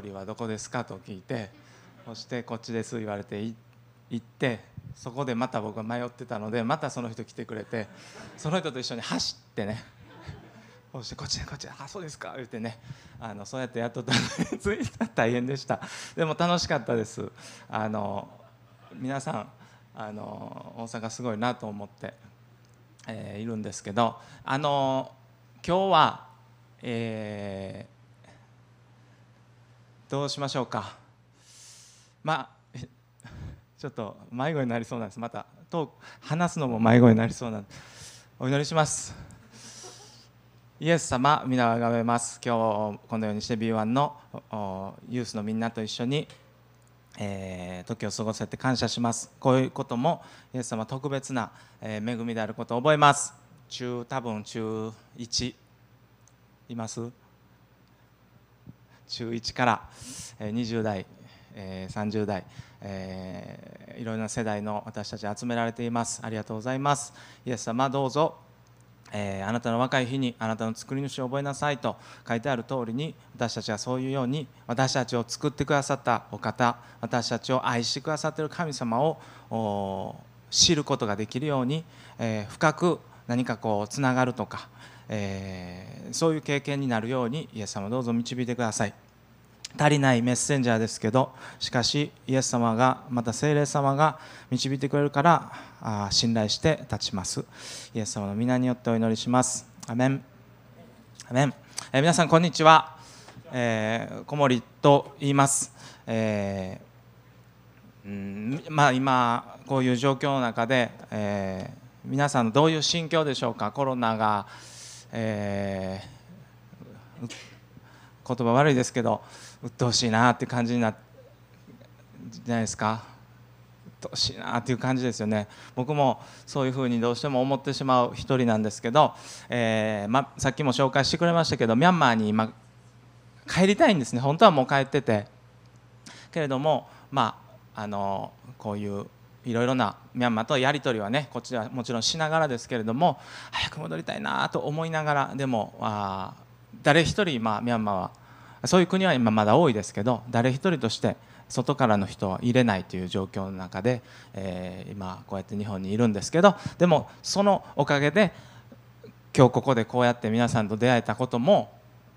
人はどこですかと聞いてそしてこっちです言われて行ってそこでまた僕は迷ってたのでまたその人来てくれてその人と一緒に走ってねそしてこっちこっちあそうですか言ってねあのそうやってやっとたついた大変でした。でも楽しかったです。あの皆さんあの大阪すごいなと思って、えー、いるんですけどあの今日は、えー、どうしましょうか？まあ ちょっと迷子になりそうなんです。またと話すのも迷子になりそうなんで。お祈りします。イエス様皆をあがめます。今日このようにして B1 のユースのみんなと一緒にえー、時を過ごせて感謝します。こういうこともイエス様特別な、えー、恵みであることを覚えます。中多分中1います？中1から、20代、30代、えー、いろいろな世代の私たち集められています。ありがとうございます。イエス様どうぞ。え、あなたの若い日にあなたの作り主を覚えなさいと書いてある通りに私たちはそういうように私たちを作ってくださったお方私たちを愛してくださっている神様を知ることができるように、え、深く何かこうつながるとか、え、そういう経験になるようにイエス様どうぞ導いてください。足りないメッセンジャーですけどしかしイエス様がまた聖霊様が導いてくれるからあ信頼して立ちます。イエス様の皆によってお祈りします。アメン。アメン、えー、皆さんこんにちは、えー、小森と言います、えー、うんまあ、今こういう状況の中で、えー、皆さんどういう心境でしょうか？コロナが、えー、言葉悪いですけど。鬱陶しいなって感じになじゃないですか。鬱陶しいなっていう感じですよね。僕もそういうふうにどうしても思ってしまう一人なんですけど、えー、ま、さっきも紹介してくれましたけどミャンマーに今帰りたいんですね。本当はもう帰ってて。けれどもまああのこういういろいろなミャンマーとやり取りはねこっちではもちろんしながらですけれども早く戻りたいなと思いながらでもあ誰一人、まあ、ミャンマーはそういう国は今まだ多いですけど誰一人として外からの人は入れないという状況の中で、えー、今こうやって日本にいるんですけどでもそのおかげで今日ここでこうやって皆さんと出会えたことも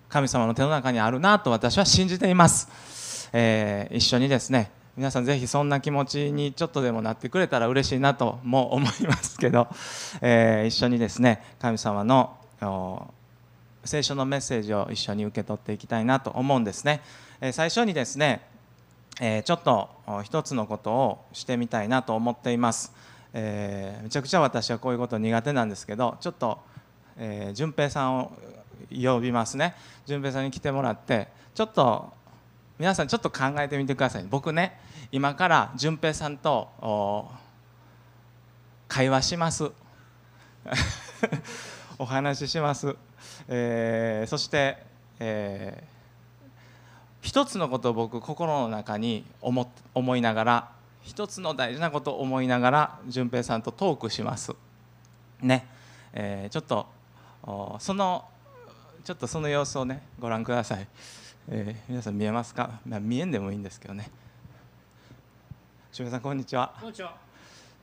神様の手の中にあるなと私は信じています、えー、一緒にですね皆さんぜひそんな気持ちにちょっとでもなってくれたら嬉しいなとも思いますけど、えー、一緒にですね神様の聖書のメッセージを一緒に受け取っていきたいなと思うんですね。え最初にですね、えちょっと一つのことをしてみたいなと思っています。えー、めちゃくちゃ私はこういうこと苦手なんですけどちょっと、えー、順平さんを呼びますね順平さんに来てもらってちょっと皆さんちょっと考えてみてください僕ね今から順平さんと会話しますお話しします。えー、そして、えー、一つのことを僕心の中に思思いながら一つの大事なことを思いながら淳平さんとトークします。ね、えー、ちょっとそのちょっとその様子をねご覧ください、えー、皆さん見えますか、まあ、見えんでもいいんですけどね。淳平さんこんにちは。こんにちは。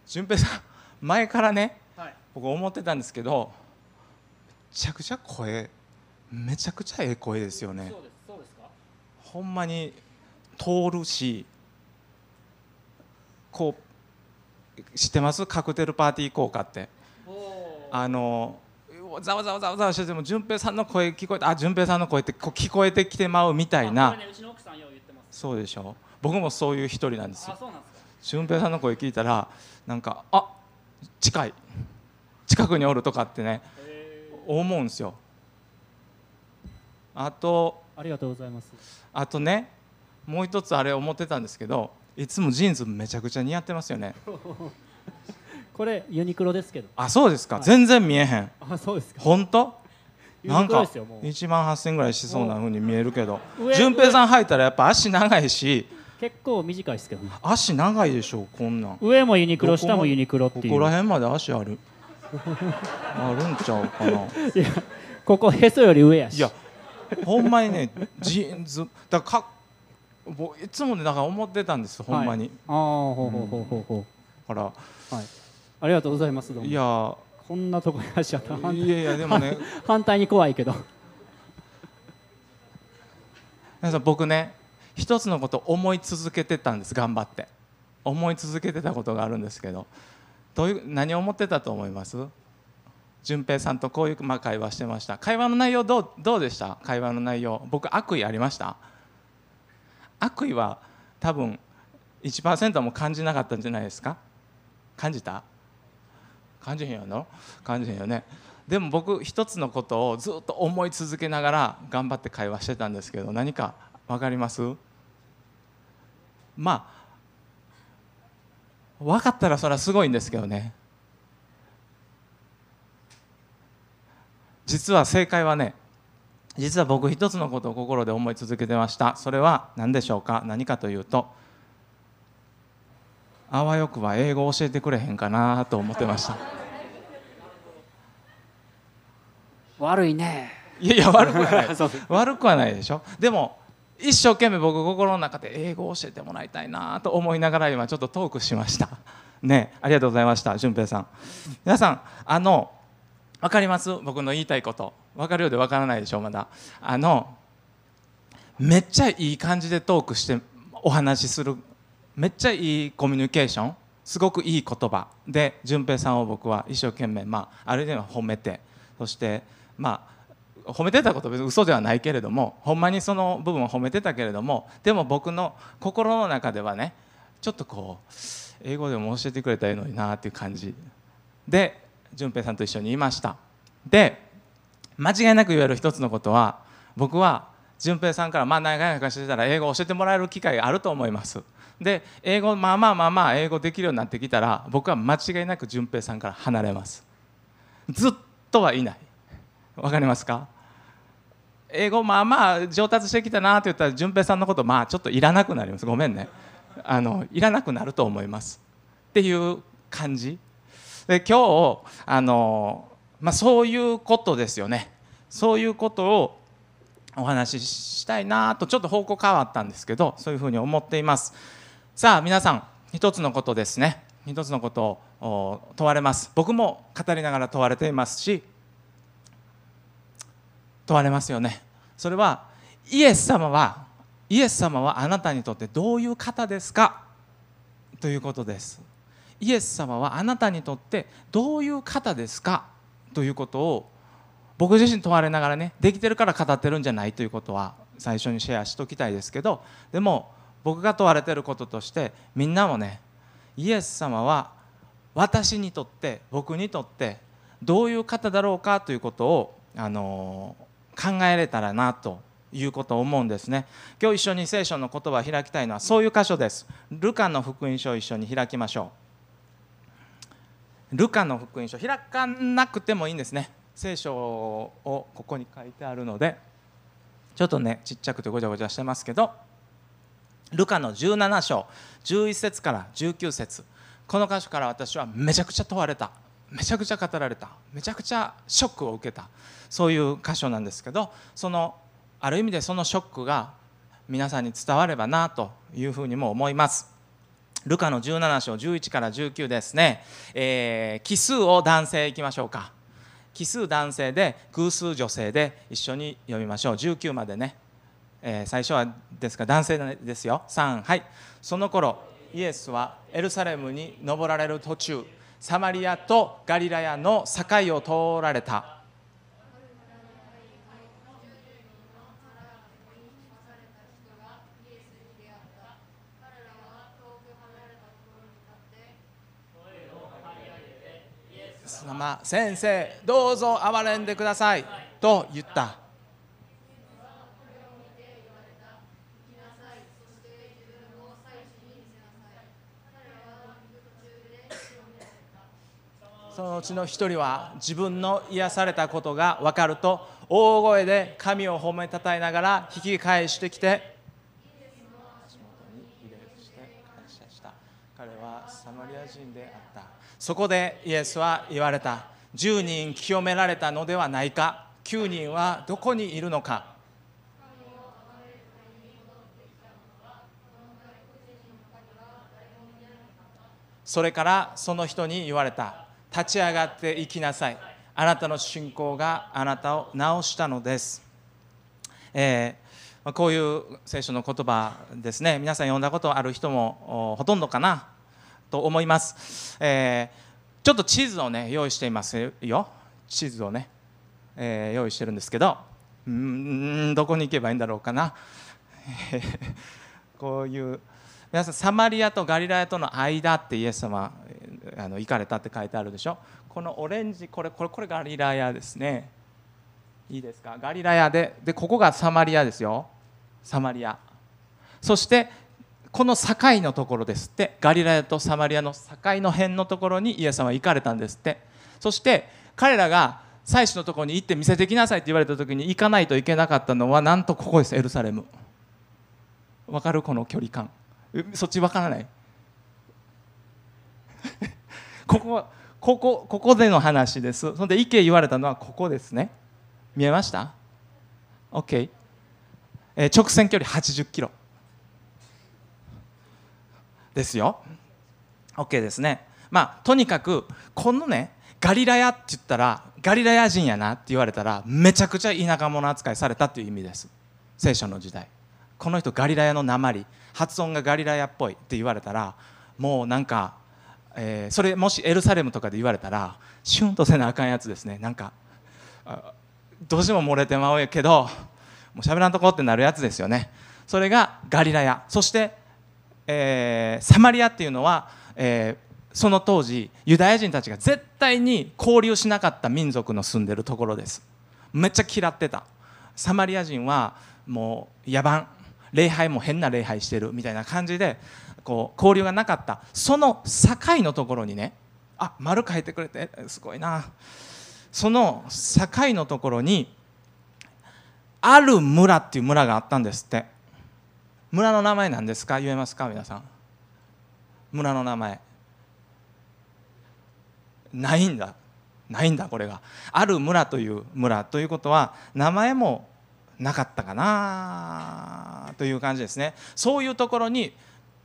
淳平さん前からね、はい、僕思ってたんですけどちゃくちゃ声めちゃくちゃええ声ですよね。そうですか？ほんまに通るしこう知ってます？カクテルパーティー効果って。あのざわざわざわざわしてても淳平さんの声聞こえてあ淳平さんの声ってこう聞こえてきてまうみたいな、ね、そうでしょ？僕もそういう一人なんですよ。淳平さんの声聞いたらなんかあ近い。近くにおるとかってね思うんですよ。あとありがとうございます。あとねもう一つあれ思ってたんですけどいつもジーンズめちゃくちゃ似合ってますよね。これユニクロですけど。あそうですか、はい、全然見えへん。あそうですか。本当？なんか1万8000円ぐらいしそうなふうに見えるけど。順平さん履いたらやっぱ足長いし。結構短いですけど、ね、足長いでしょこんなん。上もユニクロ下もユニクロっていう。ここら辺まで足ある？あるんちゃうかな。いやここへそより上やし。いやほんまにねジーンズだか僕いつもねだから思ってたんですほんまに、ああほうほうほうほうほほら。うはい。ありがとうございますどうも。いや。こんなとこにいらっしゃった反いやいやでもね。反対に怖いけど。皆さん僕ね一つのこと思い続けてたんです頑張って。思い続けてたことがあるんですけどどういう何を思ってたと思います？淳平さんとこういう、まあ、会話してました。会話の内容どうどうでした？会話の内容。僕悪意ありました？悪意は多分1%も感じなかったんじゃないですか？感じた？感じへんよの感じへんよね。でも僕一つのことをずっと思い続けながら頑張って会話してたんですけど何か分かります？まあ分かったらそれはすごいんですけどね。実は正解はね実は僕一つのことを心で思い続けてました。それは何でしょうか？何かというとあわよくは英語を教えてくれへんかなと思ってました。悪いね。いやいや悪くはない。悪くはないでしょ？でも一生懸命僕心の中で英語を教えてもらいたいなと思いながら今ちょっとトークしました。ねありがとうございました。淳平さん。皆さんあの分かります？僕の言いたいこと。分かるようで分からないでしょまだ。あのめっちゃいい感じでトークしてお話しするめっちゃいいコミュニケーションすごくいい言葉で淳平さんを僕は一生懸命、まあ、ある意味は褒めてそしてまあ褒めてたこと別に嘘ではないけれどもほんまにその部分を褒めてたけれどもでも僕の心の中ではねちょっとこう英語でも教えてくれたらいいのになっていう感じ。で淳平さんと一緒にいました。で間違いなく言える一つのことは僕は淳平さんからまあ長々してたら英語を教えてもらえる機会があると思います。で英語まあまあまあまあ英語できるようになってきたら僕は間違いなく淳平さんから離れます。ずっとはいない。わかりますか？英語まあまあ上達してきたなって言ったら淳平さんのことまあちょっといらなくなります。ごめんね。あのいらなくなると思います。っていう感じ。で今日あの、まあ、そういうことですよね。そういうことをお話ししたいなとちょっと方向変わったんですけどそういうふうに思っています。さあ皆さん一つのことですね。一つのことを問われます。僕も語りながら問われていますし問われますよね。それはイエス様はイエス様はあなたにとってどういう方ですか？ということです。イエス様はあなたにとってどういう方ですか？ということを僕自身問われながらねできてるから語ってるんじゃない？ということは最初にシェアしときたいですけどでも僕が問われてることとしてみんなもねイエス様は私にとって僕にとってどういう方だろうか？ということを、あの考えれたらなということを思うんですね。今日一緒に聖書の言葉を開きたいのはそういう箇所です。ルカの福音書を一緒に開きましょう。ルカの福音書開かなくてもいいんですね。聖書をここに書いてあるので。ちょっとねちっちゃくてごちゃごちゃしてますけど。ルカの17章11節から19節。この箇所から私はめちゃくちゃ問われた。めちゃくちゃ語られた。めちゃくちゃショックを受けた。そういう箇所なんですけどそのある意味でそのショックが皆さんに伝わればなというふうにも思います。ルカの17章11から19ですね、えー、奇数を男性いきましょうか。奇数男性で偶数女性で一緒に読みましょう。19までね、えー、最初はですが男性ですよ。3はい。その頃イエスはエルサレムに登られる途中。サマリアとガリラヤの境を通られた。様。先生どうぞ憐れんでください。と言ったそのうちの一人は自分の癒されたことが分かると大声で神を褒めたたえながら引き返してきて彼はサマリア人であった。そこでイエスは言われた。10人清められたのではないか。9人はどこにいるのか。それからその人に言われた。立ち上がって行きなさい。あなたの信仰があなたを治したのです、えーこういう聖書の言葉ですね。皆さん読んだことある人もほとんどかな？と思います、えーちょっと地図をね用意していますよ。地図をね、えー用意してるんですけど。うんどこに行けばいいんだろうかな？こういう皆さんサマリアとガリラヤとの間ってイエス様あの行かれたって書いてあるでしょ？このオレンジこれこれこれガリラヤですね。いいですか？ガリラヤででここがサマリアですよ。サマリア。そしてこの境のところですって。ガリラヤとサマリアの境の辺のところにイエス様は行かれたんですって。そして彼らが祭司のところに行って見せてきなさいって言われた時に行かないといけなかったのはなんとここですエルサレム。わかる？この距離感。そっちわからない？ここここここでの話です。そんで意見言われたのはここですね。見えました ?OK、えー直線距離80キロ。ですよ。OK ですね。まあとにかくこのねガリラヤって言ったらガリラヤ人やなって言われたらめちゃくちゃ田舎者扱いされたっていう意味です。聖書の時代。この人ガリラヤの鉛発音がガリラヤっぽいって言われたらもうなんか、えーそれもしエルサレムとかで言われたらシュンとせなあかんやつですね。なんかどうしても漏れてまうけどもう喋らんとこってなるやつですよね。それがガリラヤ。そして、えーサマリアっていうのは、えーその当時ユダヤ人たちが絶対に交流しなかった民族の住んでるところです。めっちゃ嫌ってた。サマリア人はもう野蛮。礼拝も変な礼拝してるみたいな感じでこう交流がなかった。その境のところにねあ丸書いてくれてすごいな。その境のところにある村っていう村があったんですって。村の名前なんですか？言えますか？皆さん。村の名前。ないんだ。ないんだこれが。ある村という村。ということは名前もなかったかなという感じですね。そういうところに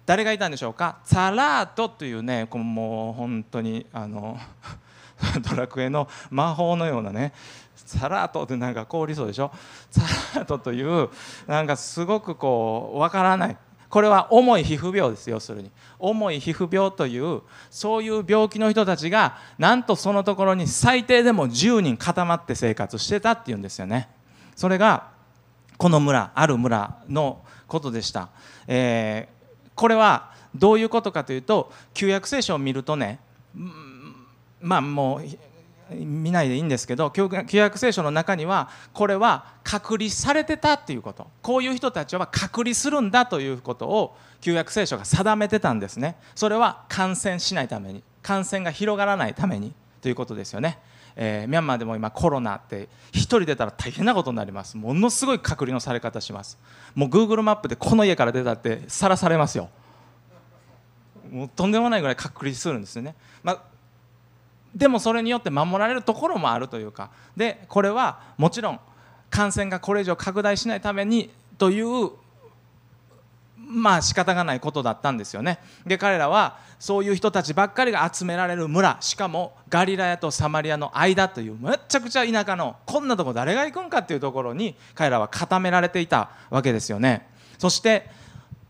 誰がいたんでしょうか？ツァラートというねこうもう本当にあの ドラクエの魔法のようなねサラートってなんか凍りそうでしょ？サラートというなんかすごくこうわからない。これは重い皮膚病です要するに。重い皮膚病というそういう病気の人たちがなんとそのところに最低でも10人固まって生活してたっていうんですよね。それがこの村ある村のことでした、えーこれはどういうことかというと旧約聖書を見るとねまあもう見ないでいいんですけど旧約聖書の中にはこれは隔離されてたっていうこと。こういう人たちは隔離するんだということを旧約聖書が定めてたんですね。それは感染しないために感染が広がらないためにということですよね、えーミャンマーでも今コロナって一人出たら大変なことになります。ものすごい隔離のされ方します。もう Google マップでこの家から出たってさらされますよ。もうとんでもないぐらい隔離するんですよね、まあ、でもそれによって守られるところもあるというか。でこれはもちろん感染がこれ以上拡大しないためにというまあ仕方がないことだったんですよね。で彼らはそういう人たちばっかりが集められる村しかもガリラヤとサマリアの間というめっちゃくちゃ田舎のこんなとこ誰が行くんかっていうところに彼らは固められていたわけですよね。そして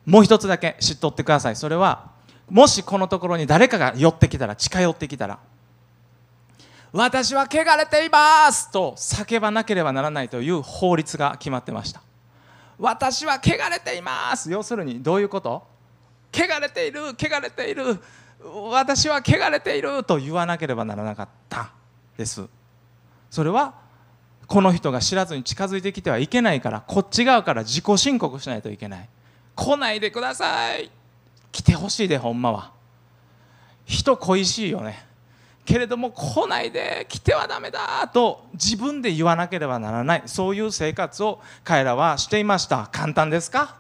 もう一つだけ知っとってください。それはもしこのところに誰かが寄ってきたら近寄ってきたら私は汚れていますと叫ばなければならないという法律が決まってました。私は汚れています。要するにどういうこと？汚れている。汚れている。私は汚れている。と言わなければならなかったです。それはこの人が知らずに近づいてきてはいけないからこっち側から自己申告しないといけない。来ないでください。来てほしいでほんまは。人恋しいよね。けれども来ないで来てはダメだと自分で言わなければならない。そういう生活を彼らはしていました。簡単ですか？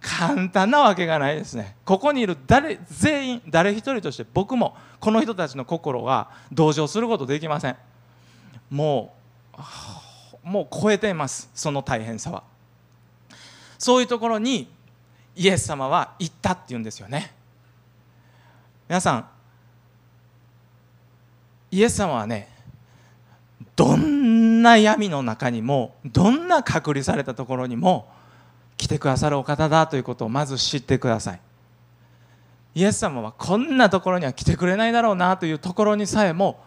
簡単なわけがないですね。ここにいる誰全員誰一人として僕もこの人たちの心は同情することできません。もうもう超えています。その大変さは。そういうところにイエス様は行ったっていうんですよね。皆さんイエス様はねどんな闇の中にもどんな隔離されたところにも来てくださるお方だということをまず知ってください。イエス様はこんなところには来てくれないだろうなというところにさえも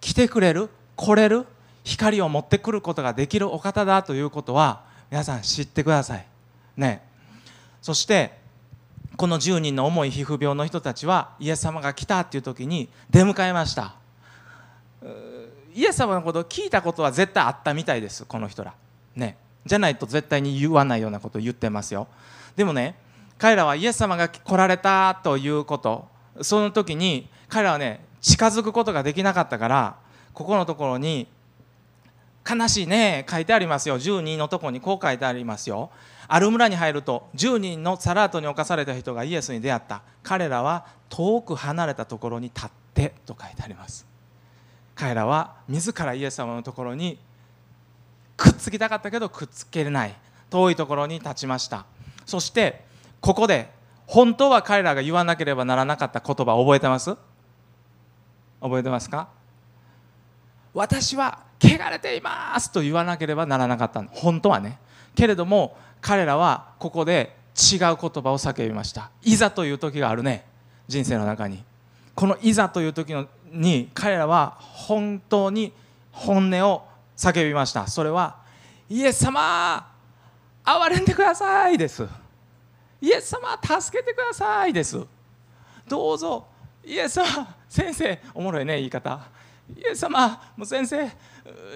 来てくれる来れる光を持ってくることができるお方だということは皆さん知ってください。ね。そしてこの10人の重い皮膚病の人たちはイエス様が来たっていう時に出迎えました。イエス様のことを聞いたことは絶対あったみたいですこの人ら。ね。じゃないと絶対に言わないようなことを言ってますよ。でもね彼らはイエス様が来られたということその時に彼らはね近づくことができなかったからここのところに悲しいね書いてありますよ。10人のところにこう書いてありますよ。ある村に入ると10人のサラートに侵された人がイエスに出会った。彼らは遠く離れたところに立ってと書いてあります。彼らは自らイエス様のところにくっつきたかったけどくっつけれない。遠いところに立ちました。そしてここで本当は彼らが言わなければならなかった言葉覚えてます？覚えてますか？私は汚れています！と言わなければならなかった。本当はね。けれども彼らはここで違う言葉を叫びました。いざという時があるね。人生の中に。このいざという時のに彼らは本当に本音を叫びました。それはイエス様憐れんでくださいです。イエス様助けてくださいです。どうぞイエス様先生おもろいね言い方。イエス様もう先生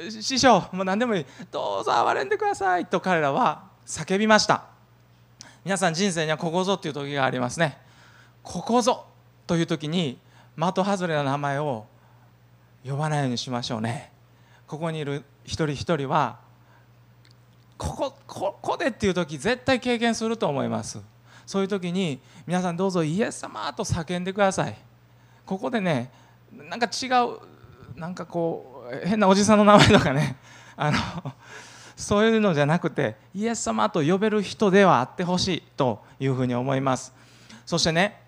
師匠もう何でもいい。どうぞ憐れんでくださいと彼らは叫びました。皆さん人生にはここぞという時がありますね。ここぞという時に的外れな名前を呼ばないようにしましょうね。ここにいる一人一人はここここでっていう時絶対経験すると思います。そういう時に皆さんどうぞイエス様と叫んでください。ここでねなんか違うなんかこう変なおじさんの名前とかね あのそういうのじゃなくてイエス様と呼べる人ではあってほしいというふうに思います。そしてね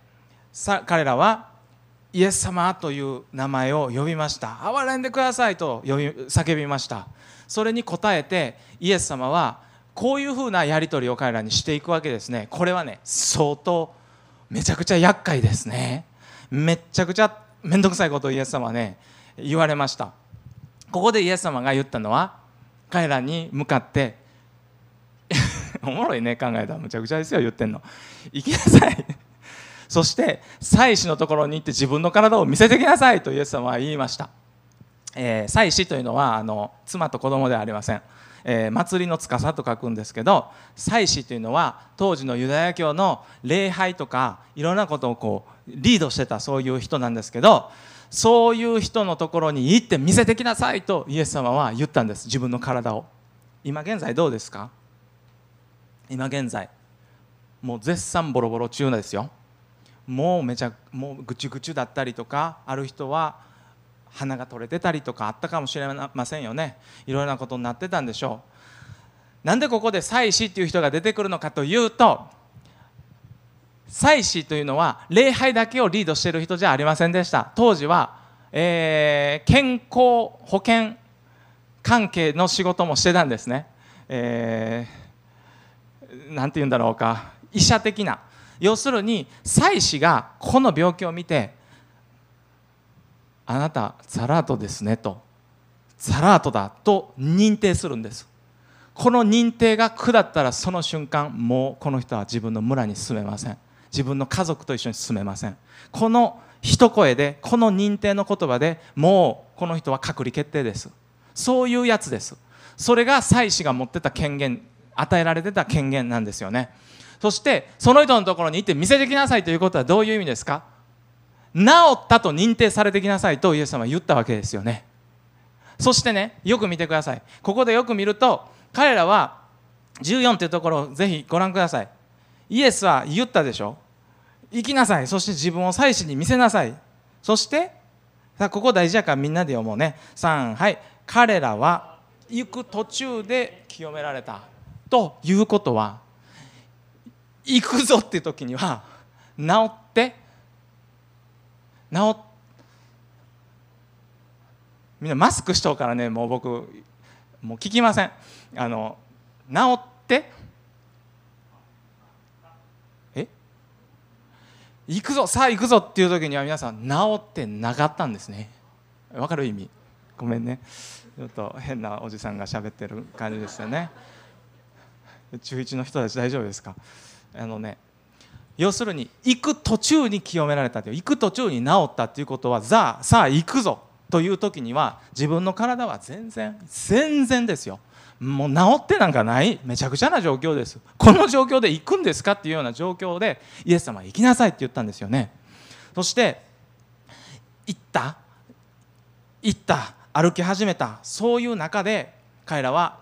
さ彼らはイエス様という名前を呼びました。憐れんでくださいと呼び叫びました。それに応えてイエス様はこういうふうなやり取りを彼らにしていくわけですね。これはね相当めちゃくちゃ厄介ですね。めっちゃくちゃ面倒くさいことをイエス様はね言われました。ここでイエス様が言ったのは彼らに向かって おもろいね考えたらむちゃくちゃですよ言ってんの。行きなさい。そして祭司のところに行って自分の体を見せてきなさいとイエス様は言いました、えー、祭司というのはあの妻と子供ではありません、えー、祭りの司と書くんですけど祭司というのは当時のユダヤ教の礼拝とかいろんなことをこうリードしてたそういう人なんですけどそういう人のところに行って見せてきなさいとイエス様は言ったんです。自分の体を。今現在どうですか？今現在。もう絶賛ボロボロ中ですよ。もうめちゃもうぐちゅぐちゅだったりとかある人は鼻が取れてたりとかあったかもしれませんよね。いろいろなことになってたんでしょう。なんでここで祭司っていう人が出てくるのかというと祭司というのは礼拝だけをリードしている人じゃありませんでした。当時は、えー、健康保険関係の仕事もしてたんですね、えー、なんて言うんだろうか。医者的な要するに妻子がこの病気を見て「あなたザラートですね」と「ザラートだ」と認定するんです。この認定が下ったらその瞬間もうこの人は自分の村に住めません。自分の家族と一緒に住めません。この一声でこの認定の言葉でもうこの人は隔離決定です。そういうやつです。それが妻子が持ってた権限与えられてた権限なんですよね。そしてその人のところに行って見せてきなさいということはどういう意味ですか？治ったと認定されてきなさいとイエス様は言ったわけですよね。そしてねよく見てください。ここでよく見ると彼らは14というところをぜひご覧ください。イエスは言ったでしょ？行きなさい。そして自分を祭司に見せなさい。そしてさあここ大事やからみんなで読もうね。3はい。彼らは行く途中で清められたということは行くぞっていう時には治って治っみんなマスクしとうからねもう僕もう聞きません。あの治ってえ？行くぞさあ行くぞっていう時には皆さん治ってなかったんですね。わかる意味？ごめんね。ちょっと変なおじさんが喋ってる感じですよね。中1の人たち大丈夫ですか？あのね要するに行く途中に清められたという行く途中に治ったっていうことはさあさあ行くぞという時には自分の体は全然全然ですよ。もう治ってなんかないめちゃくちゃな状況です。この状況で行くんですかっていうような状況でイエス様は行きなさいって言ったんですよね。そして行った行った歩き始めたそういう中で彼らは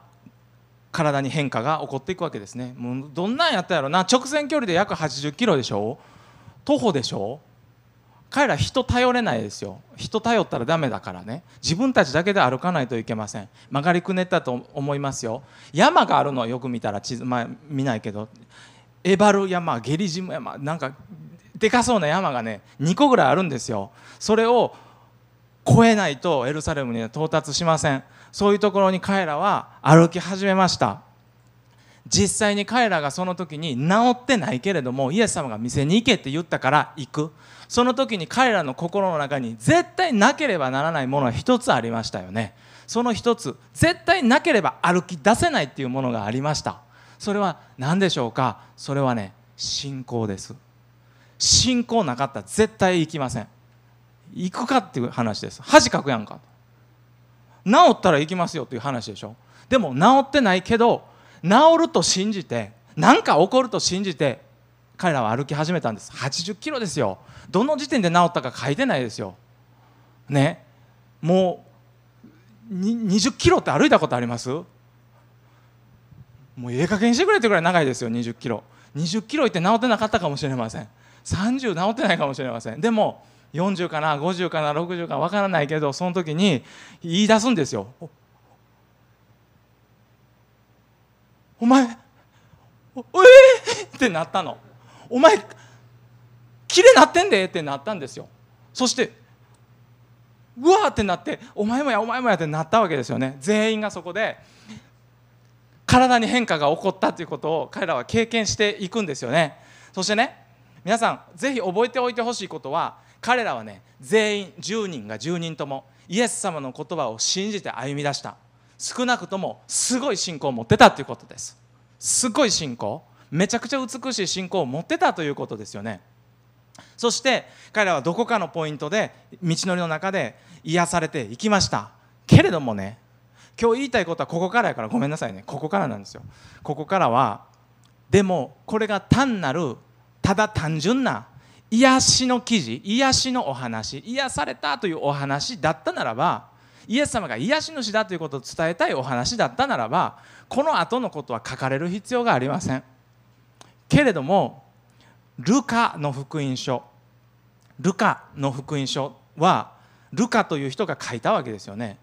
体に変化が起こっていくわけですね。もうどんなんやったやろな。直線距離で約80キロでしょ？徒歩でしょ？彼ら人頼れないですよ。人頼ったらダメだからね。自分たちだけで歩かないといけません。曲がりくねったと思いますよ。山があるのはよく見たら地図、まあ、見ないけどエバル山ゲリジム山なんかでかそうな山がね2個ぐらいあるんですよ。それを越えないとエルサレムには到達しません。そういうところに彼らは歩き始めました。実際に彼らがその時に治ってないけれどもイエス様が店に行けって言ったから行く。その時に彼らの心の中に絶対なければならないものは一つありましたよね。その一つ絶対なければ歩き出せないっていうものがありました。それは何でしょうか？それはね信仰です。信仰なかったら絶対行きません。行くかっていう話です。恥かくやんか。治ったら行きますよっていう話でしょ。でも治ってないけど治ると信じて何か起こると信じて彼らは歩き始めたんです。80キロですよ。どの時点で治ったか書いてないですよ。ね。もう20キロって歩いたことあります？もうええ加減してくれってぐらい長いですよ20キロ。20キロ行って治ってなかったかもしれません。30治ってないかもしれません。でも40かな50かな60かわからないけどその時に言い出すんですよ。お前おえー、ってなったの。お前きれいなってんで？ってなったんですよ。そしてうわーってなってお前もやお前もやってなったわけですよね。全員がそこで体に変化が起こったということを彼らは経験していくんですよね。そしてね皆さんぜひ覚えておいてほしいことは彼らはね全員10人が10人ともイエス様の言葉を信じて歩み出した。少なくともすごい信仰を持ってたということです。すごい信仰。めちゃくちゃ美しい信仰を持ってたということですよね。そして彼らはどこかのポイントで道のりの中で癒されていきました。けれどもね今日言いたいことはここからやからごめんなさいね。ここからなんですよ。ここからはでもこれが単なるただ単純な癒しの記事癒しのお話癒されたというお話だったならばイエス様が癒し主だということを伝えたいお話だったならばこの後のことは書かれる必要がありません。けれどもルカの福音書ルカの福音書はルカという人が書いたわけですよね。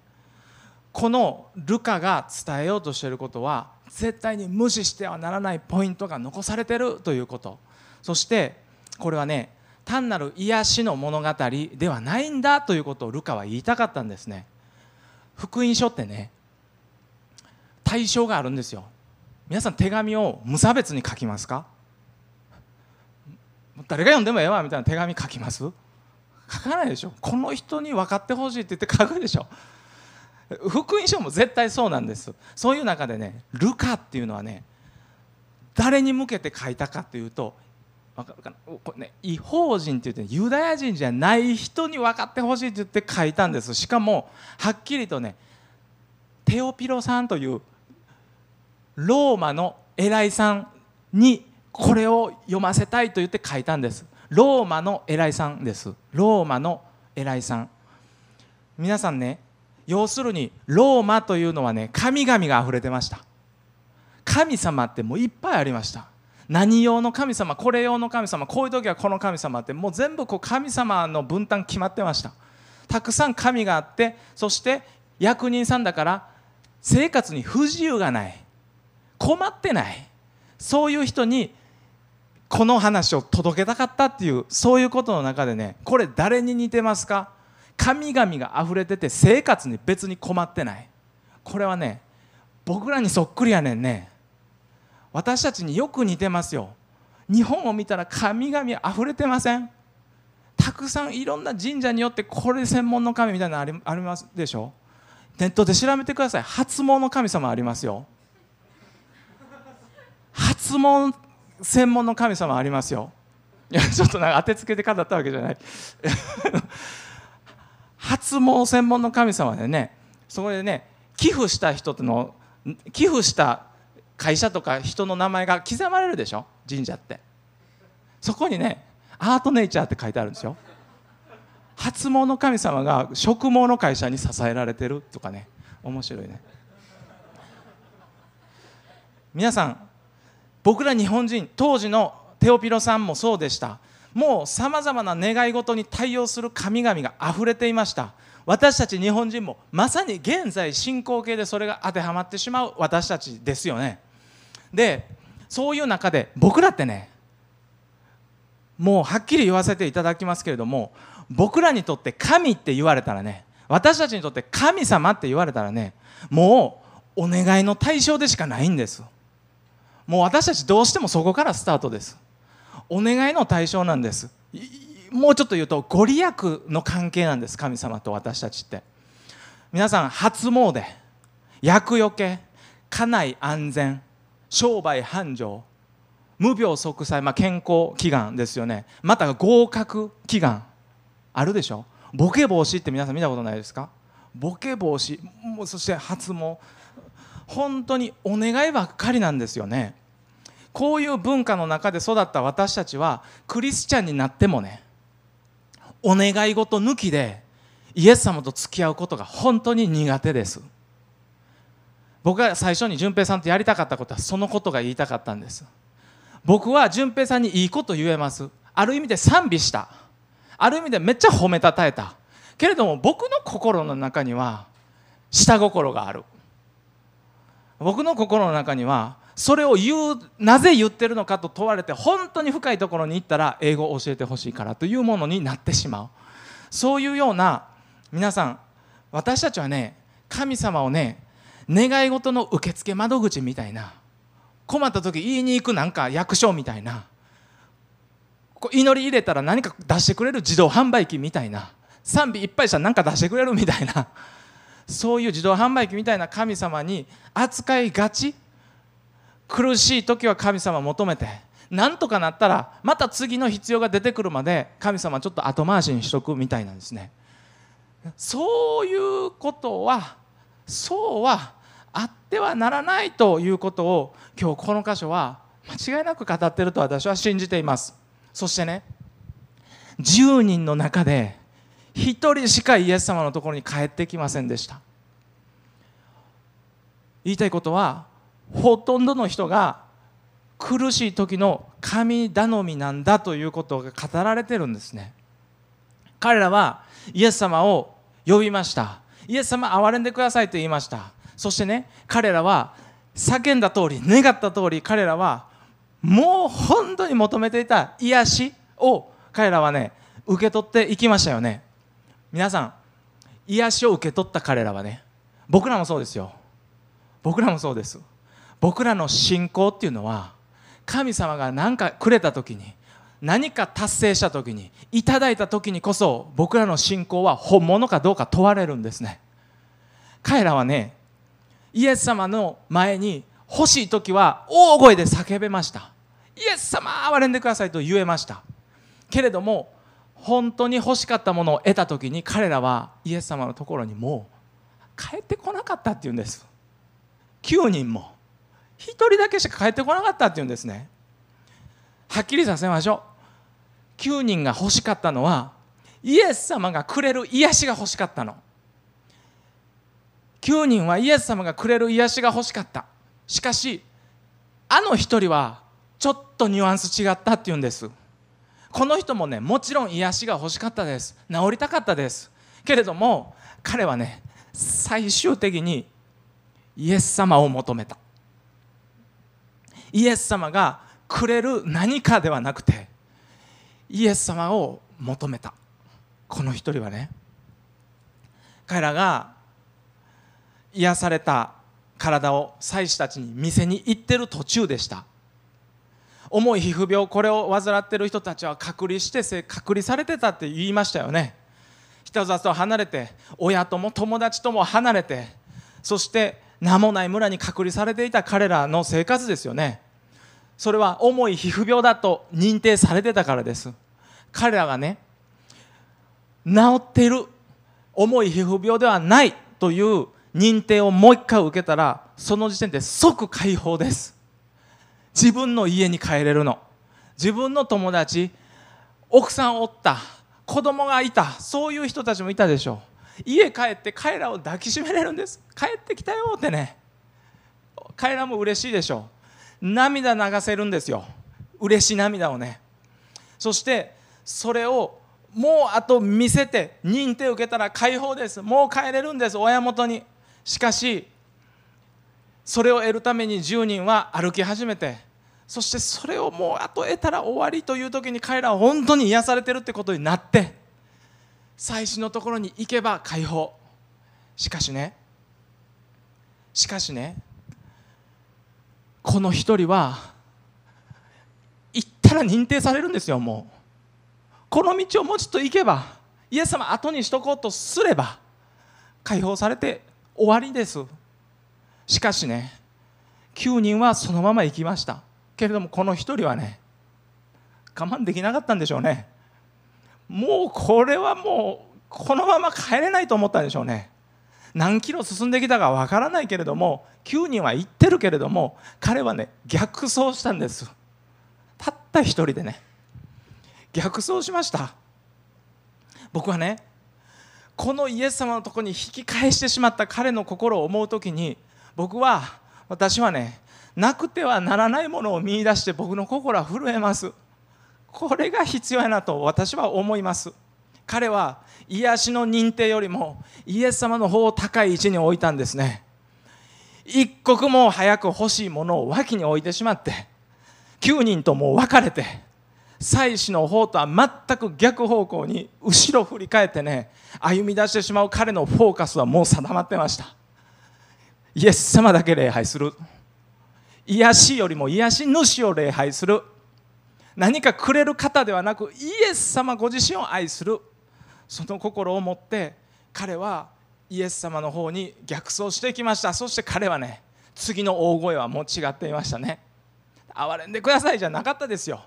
このルカが伝えようとしていることは絶対に無視してはならないポイントが残されているということ。そしてこれはね単なる癒しの物語ではないんだということをルカは言いたかったんですね。福音書ってね対象があるんですよ。皆さん手紙を無差別に書きますか？誰が読んでもええわみたいな手紙書きます？書かないでしょ。この人に分かってほしいって言って書くでしょ。福音書も絶対そうなんです。そういう中でねルカっていうのはね誰に向けて書いたかっていうと分かるかな？これね違法人って言ってユダヤ人じゃない人に分かってほしいって言って書いたんです。しかもはっきりとねテオピロさんというローマの偉いさんにこれを読ませたいと言って書いたんです。ローマの偉いさんです。ローマの偉いさん。皆さんね要するにローマというのはね神々があふれてました。神様ってもういっぱいありました。何用の神様これ用の神様こういう時はこの神様ってもう全部こう神様の分担決まってました。たくさん神があってそして役人さんだから生活に不自由がない。困ってない。そういう人にこの話を届けたかったっていうそういうことの中でねこれ誰に似てますか？神々が溢れてて生活に別に困ってない。これはね僕らにそっくりやねんね。私たちによく似てますよ。日本を見たら神々溢れてません。たくさんいろんな神社によってこれ専門の神みたいなのありますでしょ。ネットで調べてください。発毛の神様ありますよ。発毛専門の神様ありますよ。いやちょっとなんか当てつけて語ったわけじゃない。発毛専門の神様でねそこでね寄付した人の寄付した会社とか人の名前が刻まれるでしょ？神社って。そこにねアートネイチャーって書いてあるんですよ。発毛の神様が植毛の会社に支えられてるとかね。面白いね。皆さん僕ら日本人当時のテオピロさんもそうでした。もうさまざまな願い事に対応する神々があふれていました。私たち日本人もまさに現在進行形でそれが当てはまってしまう私たちですよね。でそういう中で僕らってねもうはっきり言わせていただきますけれども僕らにとって神って言われたらね私たちにとって神様って言われたらねもうお願いの対象でしかないんです。もう私たちどうしてもそこからスタートです。お願いの対象なんです。もうちょっと言うとご利益の関係なんです神様と私たちって。皆さん初詣厄除け家内安全商売繁盛無病息災、まあ、健康祈願ですよね。また合格祈願。あるでしょ？ボケ防止って皆さん見たことないですか？ボケ防止そして初詣本当にお願いばっかりなんですよね。こういう文化の中で育った私たちはクリスチャンになってもねお願い事抜きでイエス様と付き合うことが本当に苦手です。僕が最初に淳平さんとやりたかったことはそのことが言いたかったんです。僕は淳平さんにいいこと言えます。ある意味で賛美した。ある意味でめっちゃ褒めたたえた。けれども僕の心の中には下心がある。僕の心の中にはそれを言うなぜ言ってるのかと問われて本当に深いところに行ったら英語を教えてほしいからというものになってしまう。そういうような皆さん私たちはね神様をね願い事の受付窓口みたいな。困った時言いに行くなんか役所みたいな。祈り入れたら何か出してくれる自動販売機みたいな。賛美いっぱいしたら何か出してくれるみたいな。そういう自動販売機みたいな神様に扱いがち。苦しい時は神様求めて。なんとかなったらまた次の必要が出てくるまで神様ちょっと後回しにしとくみたいなんですね。そういうことはそうはあってはならないということを今日この箇所は間違いなく語ってると私は信じています。そしてね10人の中で1人しかイエス様のところに帰ってきませんでした。言いたいことはほとんどの人が苦しい時の神頼みなんだということが語られてるんですね。彼らはイエス様を呼びました。イエス様憐れんでくださいと言いました。そしてね彼らは叫んだ通り願った通り彼らはもう本当に求めていた癒しを彼らはね受け取っていきましたよね。皆さん癒しを受け取った彼らはね僕らもそうですよ。僕らもそうです。僕らの信仰っていうのは神様が何かくれた時に何か達成した時にいただいた時にこそ僕らの信仰は本物かどうか問われるんですね。彼らはねイエス様の前に欲しい時は大声で叫べました。イエス様憐れんでくださいと言えました。けれども本当に欲しかったものを得た時に彼らはイエス様のところにもう帰ってこなかったっていうんです。9人も1人だけしか帰ってこなかったっていうんですね。はっきりさせましょう。9人が欲しかったのはイエス様がくれる癒しが欲しかったの。9人はイエス様がくれる癒しが欲しかった。しかしあの1人はちょっとニュアンス違ったっていうんです。この人もねもちろん癒しが欲しかったです。治りたかったです。けれども彼はね最終的にイエス様を求めた。イエス様がくれる何かではなくてイエス様を求めた。この一人はね彼らが癒された体を祭司たちに店に行ってる途中でした。重い皮膚病これを患ってる人たちは隔離して隔離されてたって言いましたよね。人里離れて親とも友達とも離れてそして名もない村に隔離されていた彼らの生活ですよね。それは重い皮膚病だと認定されてたからです。彼らがね治っている重い皮膚病ではないという認定をもう一回受けたらその時点で即解放です。自分の家に帰れるの。自分の友達奥さんおった子供がいたそういう人たちもいたでしょう。家帰って彼らを抱きしめれるんです。帰ってきたよってね。彼らも嬉しいでしょう。涙流せるんですよ。嬉しい涙をね。そしてそれをもうあと見せて認定受けたら解放です。もう帰れるんです親元に。しかしそれを得るために10人は歩き始めてそしてそれをもうあと得たら終わりという時に彼らは本当に癒されてるってことになって祭司のところに行けば解放。しかしねしかしねこの一人は行ったら認定されるんですよもう。この道をもうちょっと行けばイエス様後にしとこうとすれば解放されて終わりです。しかしね9人はそのまま行きました。けれどもこの1人はね我慢できなかったんでしょうね。もうこれはもうこのまま帰れないと思ったんでしょうね。何キロ進んできたかわからないけれども9人は行ってるけれども彼はね逆走したんです。たった一人でね逆走しました。僕はねこのイエス様のところに引き返してしまった彼の心を思う時に僕は私はねなくてはならないものを見いだして僕の心は震えます。これが必要やなと私は思います。彼は癒しの認定よりもイエス様の方を高い位置に置いたんですね。一刻も早く欲しいものを脇に置いてしまって9人とも別れて祭司の方とは全く逆方向に後ろ振り返ってね歩み出してしまう彼のフォーカスはもう定まってました。イエス様だけ礼拝する。癒しよりも癒し主を礼拝する。何かくれる方ではなくイエス様ご自身を愛する。その心を持って彼はイエス様の方に逆走してきました。そして彼はね次の大声はもう違っていましたね。憐れんでくださいじゃなかったですよ。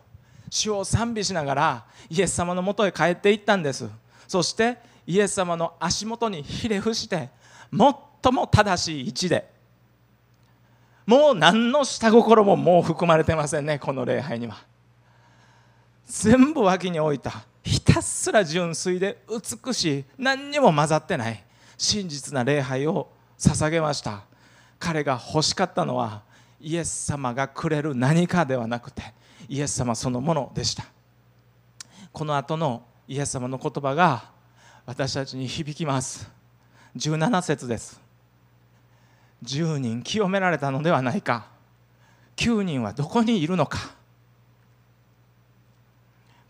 主を賛美しながらイエス様のもとへ帰っていったんです。そしてイエス様の足元にひれ伏して最も正しい位置でもう何の下心ももう含まれてませんねこの礼拝には。全部脇に置いたひたすら純粋で美しい何にも混ざってない真実な礼拝を捧げました。彼が欲しかったのはイエス様がくれる何かではなくてイエス様そのものでした。この後のイエス様の言葉が私たちに響きます。17節です。10人清められたのではないか。9人はどこにいるのか。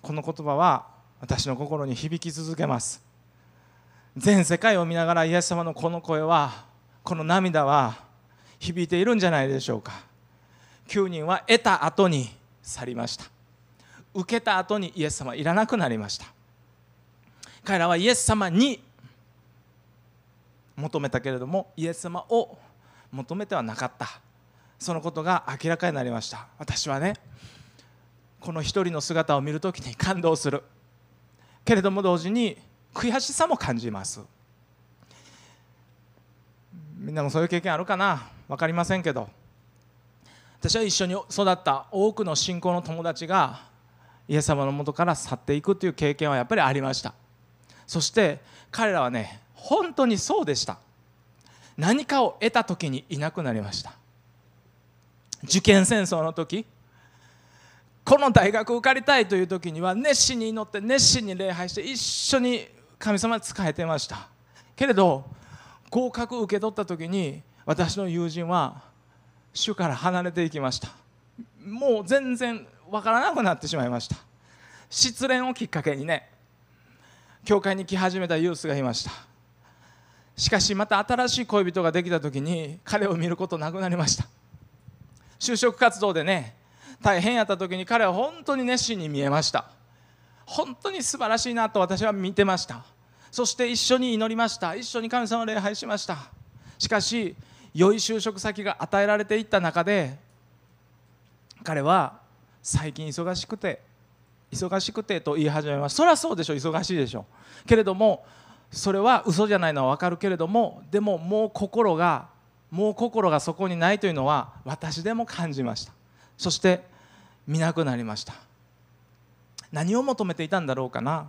この言葉は私の心に響き続けます。全世界を見ながらイエス様のこの声はこの涙は響いているんじゃないでしょうか。9人は得た後に去りました。受けた後にイエス様はいらなくなりました。彼らはイエス様に求めたけれどもイエス様を求めてはなかった。そのことが明らかになりました。私はねこの一人の姿を見るときに感動する。けれども同時に悔しさも感じます。みんなもそういう経験あるかな？分かりませんけど。私は一緒に育った多くの信仰の友達がイエス様のもとから去っていくという経験はやっぱりありました。そして彼らはね本当にそうでした。何かを得た時にいなくなりました。受験戦争の時この大学受かりたいという時には熱心に祈って熱心に礼拝して一緒に神様に仕えてました。けれど合格受け取った時に私の友人は主から離れていきました。もう全然わからなくなってしまいました。失恋をきっかけにね教会に来始めたユースがいました。しかしまた新しい恋人ができた時に彼を見ることなくなりました。就職活動でね大変やった時に彼は本当に熱心に見えました。本当に素晴らしいなと私は見てました。そして一緒に祈りました。一緒に神様を礼拝しました。しかし良い就職先が与えられていった中で彼は最近忙しくて忙しくてと言い始めましたそりゃそうでしょ忙しいでしょけれどもそれは嘘じゃないのは分かるけれどもでももう心がもう心がそこにないというのは私でも感じました。そして見なくなりました。何を求めていたんだろうかな。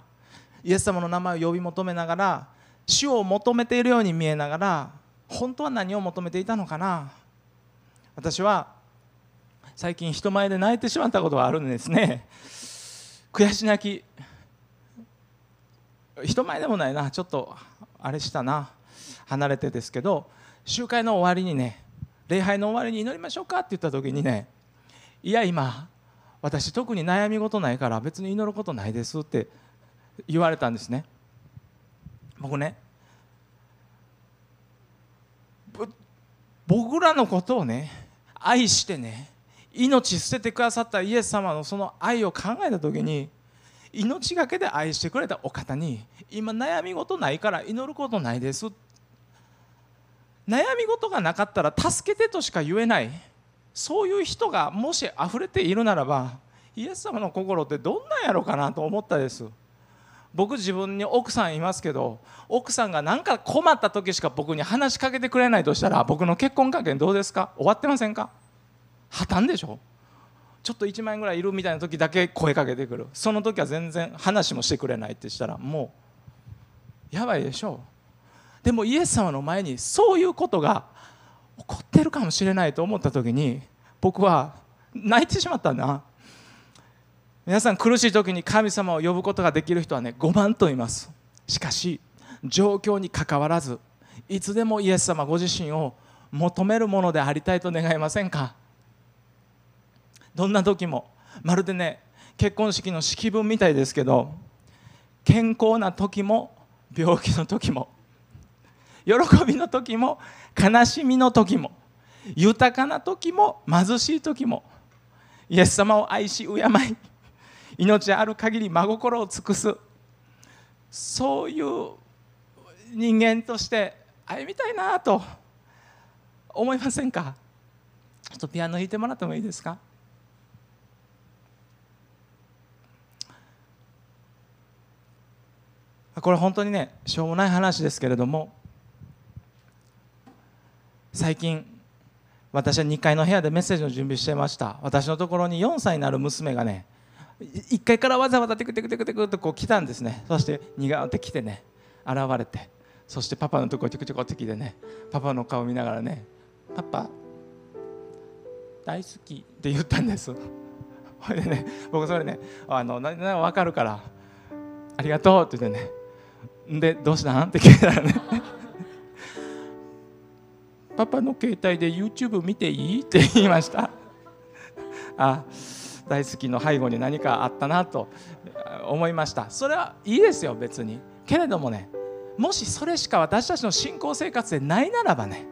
イエス様の名前を呼び求めながら主を求めているように見えながら本当は何を求めていたのかな？私は最近人前で泣いてしまったことがあるんですね。悔し泣き。人前でもないな。ちょっとあれしたな。離れてですけど集会の終わりにね礼拝の終わりに祈りましょうかって言った時にねいや今私特に悩み事ないから別に祈ることないですって言われたんですね。僕ね僕らのことをね愛してね命捨ててくださったイエス様のその愛を考えた時に命がけで愛してくれたお方に今悩み事ないから祈ることないです。悩み事がなかったら助けてとしか言えない。そういう人がもし溢れているならばイエス様の心ってどんなんやろうかなと思ったです。僕自分に奥さんいますけど奥さんが何か困った時しか僕に話しかけてくれないとしたら僕の結婚関係どうですか？終わってませんか？破綻でしょ？ちょっと1万円ぐらいいるみたいな時だけ声かけてくる。その時は全然話もしてくれないってしたらもうやばいでしょ？うでもイエス様の前にそういうことが起こってるかもしれないと思った時に僕は泣いてしまったんだ。皆さん苦しい時に神様を呼ぶことができる人はね5万といます。しかし状況にかかわらずいつでもイエス様ご自身を求めるものでありたいと願いませんか？どんな時もまるでね結婚式の式文みたいですけど健康な時も病気の時も喜びの時も悲しみの時も豊かな時も貧しい時もイエス様を愛し敬い命ある限り真心を尽くす。そういう人間として歩みたいなと思いませんか？ちょっとピアノ弾いてもらってもいいですか？これ本当にねしょうもない話ですけれども最近私は2階の部屋でメッセージの準備してました。私のところに4歳になる娘がね1階からわざわざテクテクテクテクとこう来たんですね。そして苦って来てね現れて。そしてパパのところテクテクって来てねパパの顔見ながらね「パパ大好き」って言ったんです ほいでね僕それねあのなな分かるから「ありがとう」って言ってね。でどうしたん？って聞いたらねパパの携帯で YouTube 見ていい？って言いました。あ大好きの背後に何かあったなと思いました。それはいいですよ別に。けれどもねもしそれしか私たちの信仰生活でないならばね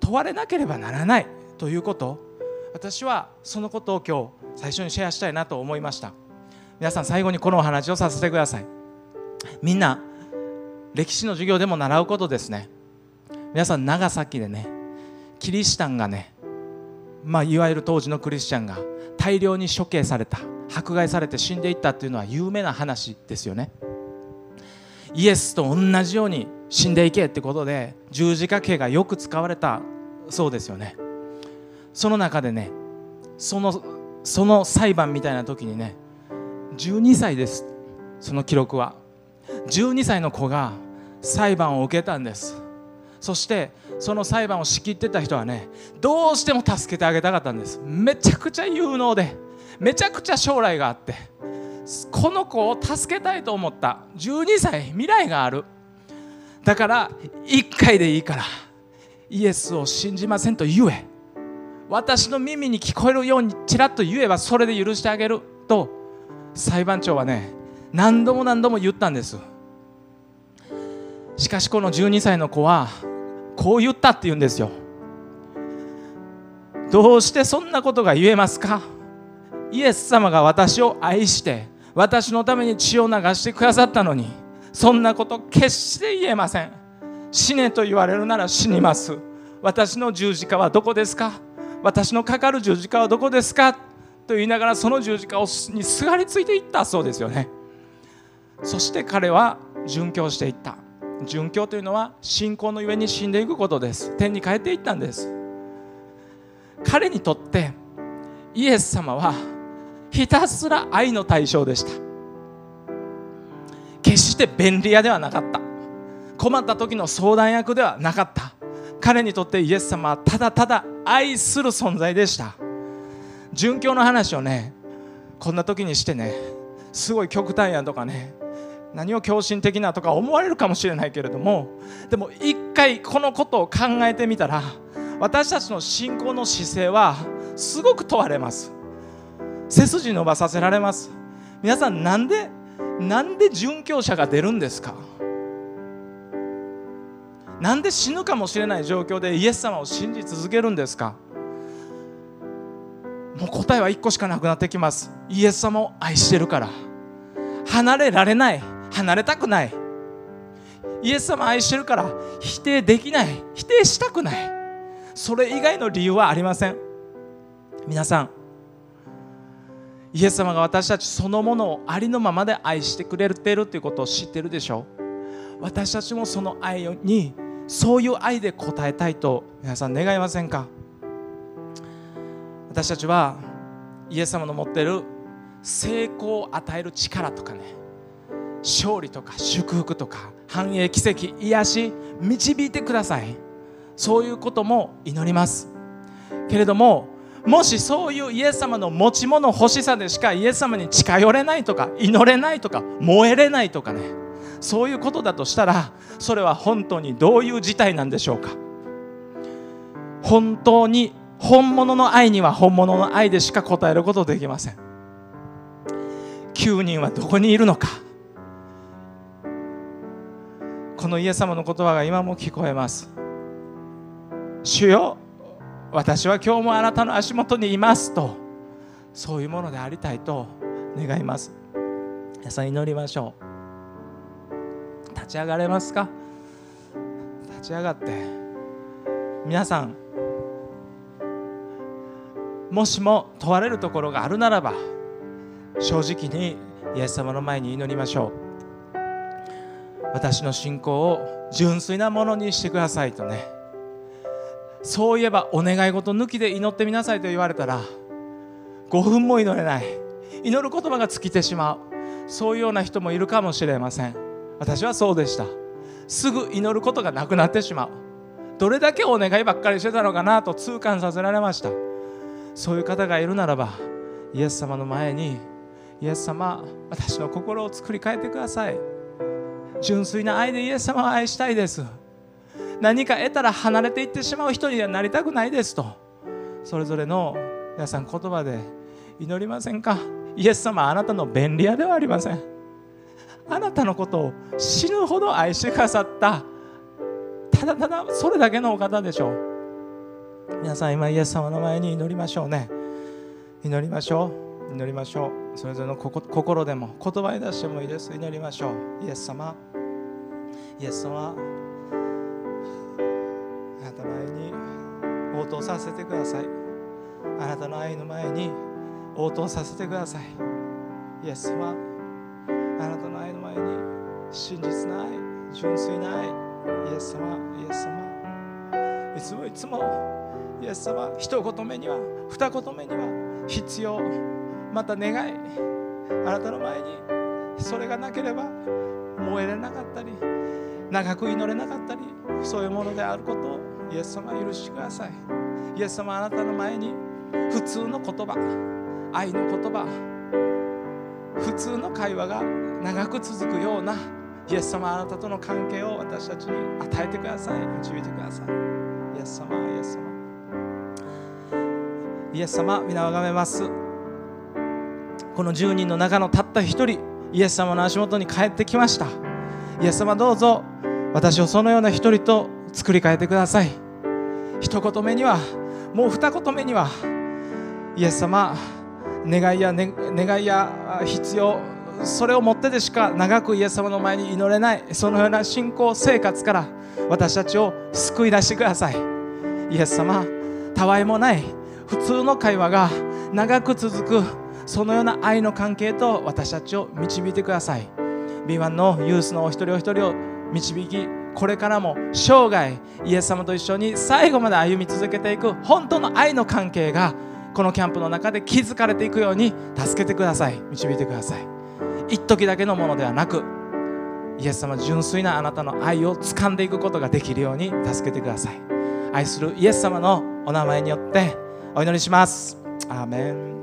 問われなければならないということ。私はそのことを今日最初にシェアしたいなと思いました。皆さん最後にこのお話をさせてください。みんな歴史の授業でも習うことですね。皆さん長崎でねキリシタンがねまあいわゆる当時のクリスチャンが大量に処刑された迫害されて死んでいったっていうのは有名な話ですよね。イエスと同じように死んでいけってことで十字架刑がよく使われたそうですよね。その中でねそのその裁判みたいな時にね12歳ですその記録は。12歳の子が裁判を受けたんです。そしてその裁判を仕切ってた人はねどうしても助けてあげたかったんです。めちゃくちゃ有能でめちゃくちゃ将来があってこの子を助けたいと思った。12歳未来がある。だから1回でいいからイエスを信じませんと言え。私の耳に聞こえるようにちらっと言えばそれで許してあげる。と裁判長はね何度も何度も言ったんです。しかしこの12歳の子はこう言ったって言うんですよ。どうしてそんなことが言えますか？イエス様が私を愛して私のために血を流してくださったのにそんなこと決して言えません。死ねと言われるなら死にます。私の十字架はどこですか？私のかかる十字架はどこですか？と言いながらその十字架にすがりついていったそうですよね。そして彼は殉教していった。殉教というのは信仰のゆえに死んでいくことです。天に帰っていったんです。彼にとってイエス様はひたすら愛の対象でした。決して便利屋ではなかった。困った時の相談役ではなかった。彼にとってイエス様はただただ愛する存在でした。殉教の話をねこんな時にしてねすごい極端やとかね何を狂信的なとか思われるかもしれないけれどもでも一回このことを考えてみたら私たちの信仰の姿勢はすごく問われます。背筋伸ばさせられます。皆さんなんでなんで殉教者が出るんですか？なんで死ぬかもしれない状況でイエス様を信じ続けるんですか？もう答えは1個しかなくなってきます。イエス様を愛してるから。離れられない。離れたくない。イエス様愛してるから否定できない。否定したくない。それ以外の理由はありません。皆さんイエス様が私たちそのものをありのままで愛してくれてるということを知ってるでしょう。私たちもその愛にそういう愛で応えたいと皆さん願いませんか？私たちはイエス様の持っている成功を与える力とかね勝利とか祝福とか繁栄奇跡癒し導いてください。そういうことも祈ります。けれどももしそういうイエス様の持ち物欲しさでしかイエス様に近寄れないとか祈れないとか燃えれないとかね。そういうことだとしたらそれは本当にどういう事態なんでしょうか。本当に本物の愛には本物の愛でしか答えることできません。9人はどこにいるのか。このイエス様の言葉が今も聞こえます。主よ私は今日もあなたの足元にいますとそういうものでありたいと願います。皆さん祈りましょう。立ち上がれますか？立ち上がって。皆さんもしも問われるところがあるならば正直にイエス様の前に祈りましょう。私の信仰を純粋なものにしてくださいとね。そういえばお願い事抜きで祈ってみなさいと言われたら5分も祈れない。祈る言葉が尽きてしまう。そういうような人もいるかもしれません。私はそうでした。すぐ祈ることがなくなってしまう。どれだけお願いばっかりしてたのかなと痛感させられました。そういう方がいるならばイエス様の前にイエス様私の心を作り変えてください。純粋な愛でイエス様を愛したいです。何か得たら離れていってしまう人にはなりたくないですと。それぞれの皆さん言葉で祈りませんか？イエス様あなたの便利屋ではありません。あなたのことを死ぬほど愛してくださった。ただただそれだけのお方でしょう。皆さん今イエス様の前に祈りましょうね。祈りましょう。祈りましょう。それぞれの心でも言葉に出してもいいです。祈りましょう。イエス様。イエス様。あなたの愛に応答させてください。あなたの愛の前に応答させてください。イエス様。あなたの愛の前に真実な愛純粋な愛イエス様。イエス様。いつもいつも。イエス様。一言目には二言目には必要。また願いあなたの前にそれがなければ燃えれなかったり長く祈れなかったりそういうものであることをイエス様許してください。イエス様あなたの前に普通の言葉愛の言葉普通の会話が長く続くようなイエス様あなたとの関係を私たちに与えてください。導いてください。イエス様イエス様。イエス様皆をがめます。この10人の中のたった一人イエス様の足元に帰ってきました。イエス様どうぞ私をそのような一人と作り変えてください。一言目にはもう二言目にはイエス様願いや、ね、願いや必要それをもってでしか長くイエス様の前に祈れないそのような信仰生活から私たちを救い出してください。イエス様たわいもない普通の会話が長く続くそのような愛の関係と私たちを導いてください。B1 のユースのお一人お一人を導きこれからも生涯イエス様と一緒に最後まで歩み続けていく本当の愛の関係がこのキャンプの中で築かれていくように助けてください。導いてください。一時だけのものではなくイエス様純粋なあなたの愛を掴んでいくことができるように助けてください。愛するイエス様のお名前によってお祈りします。アーメン。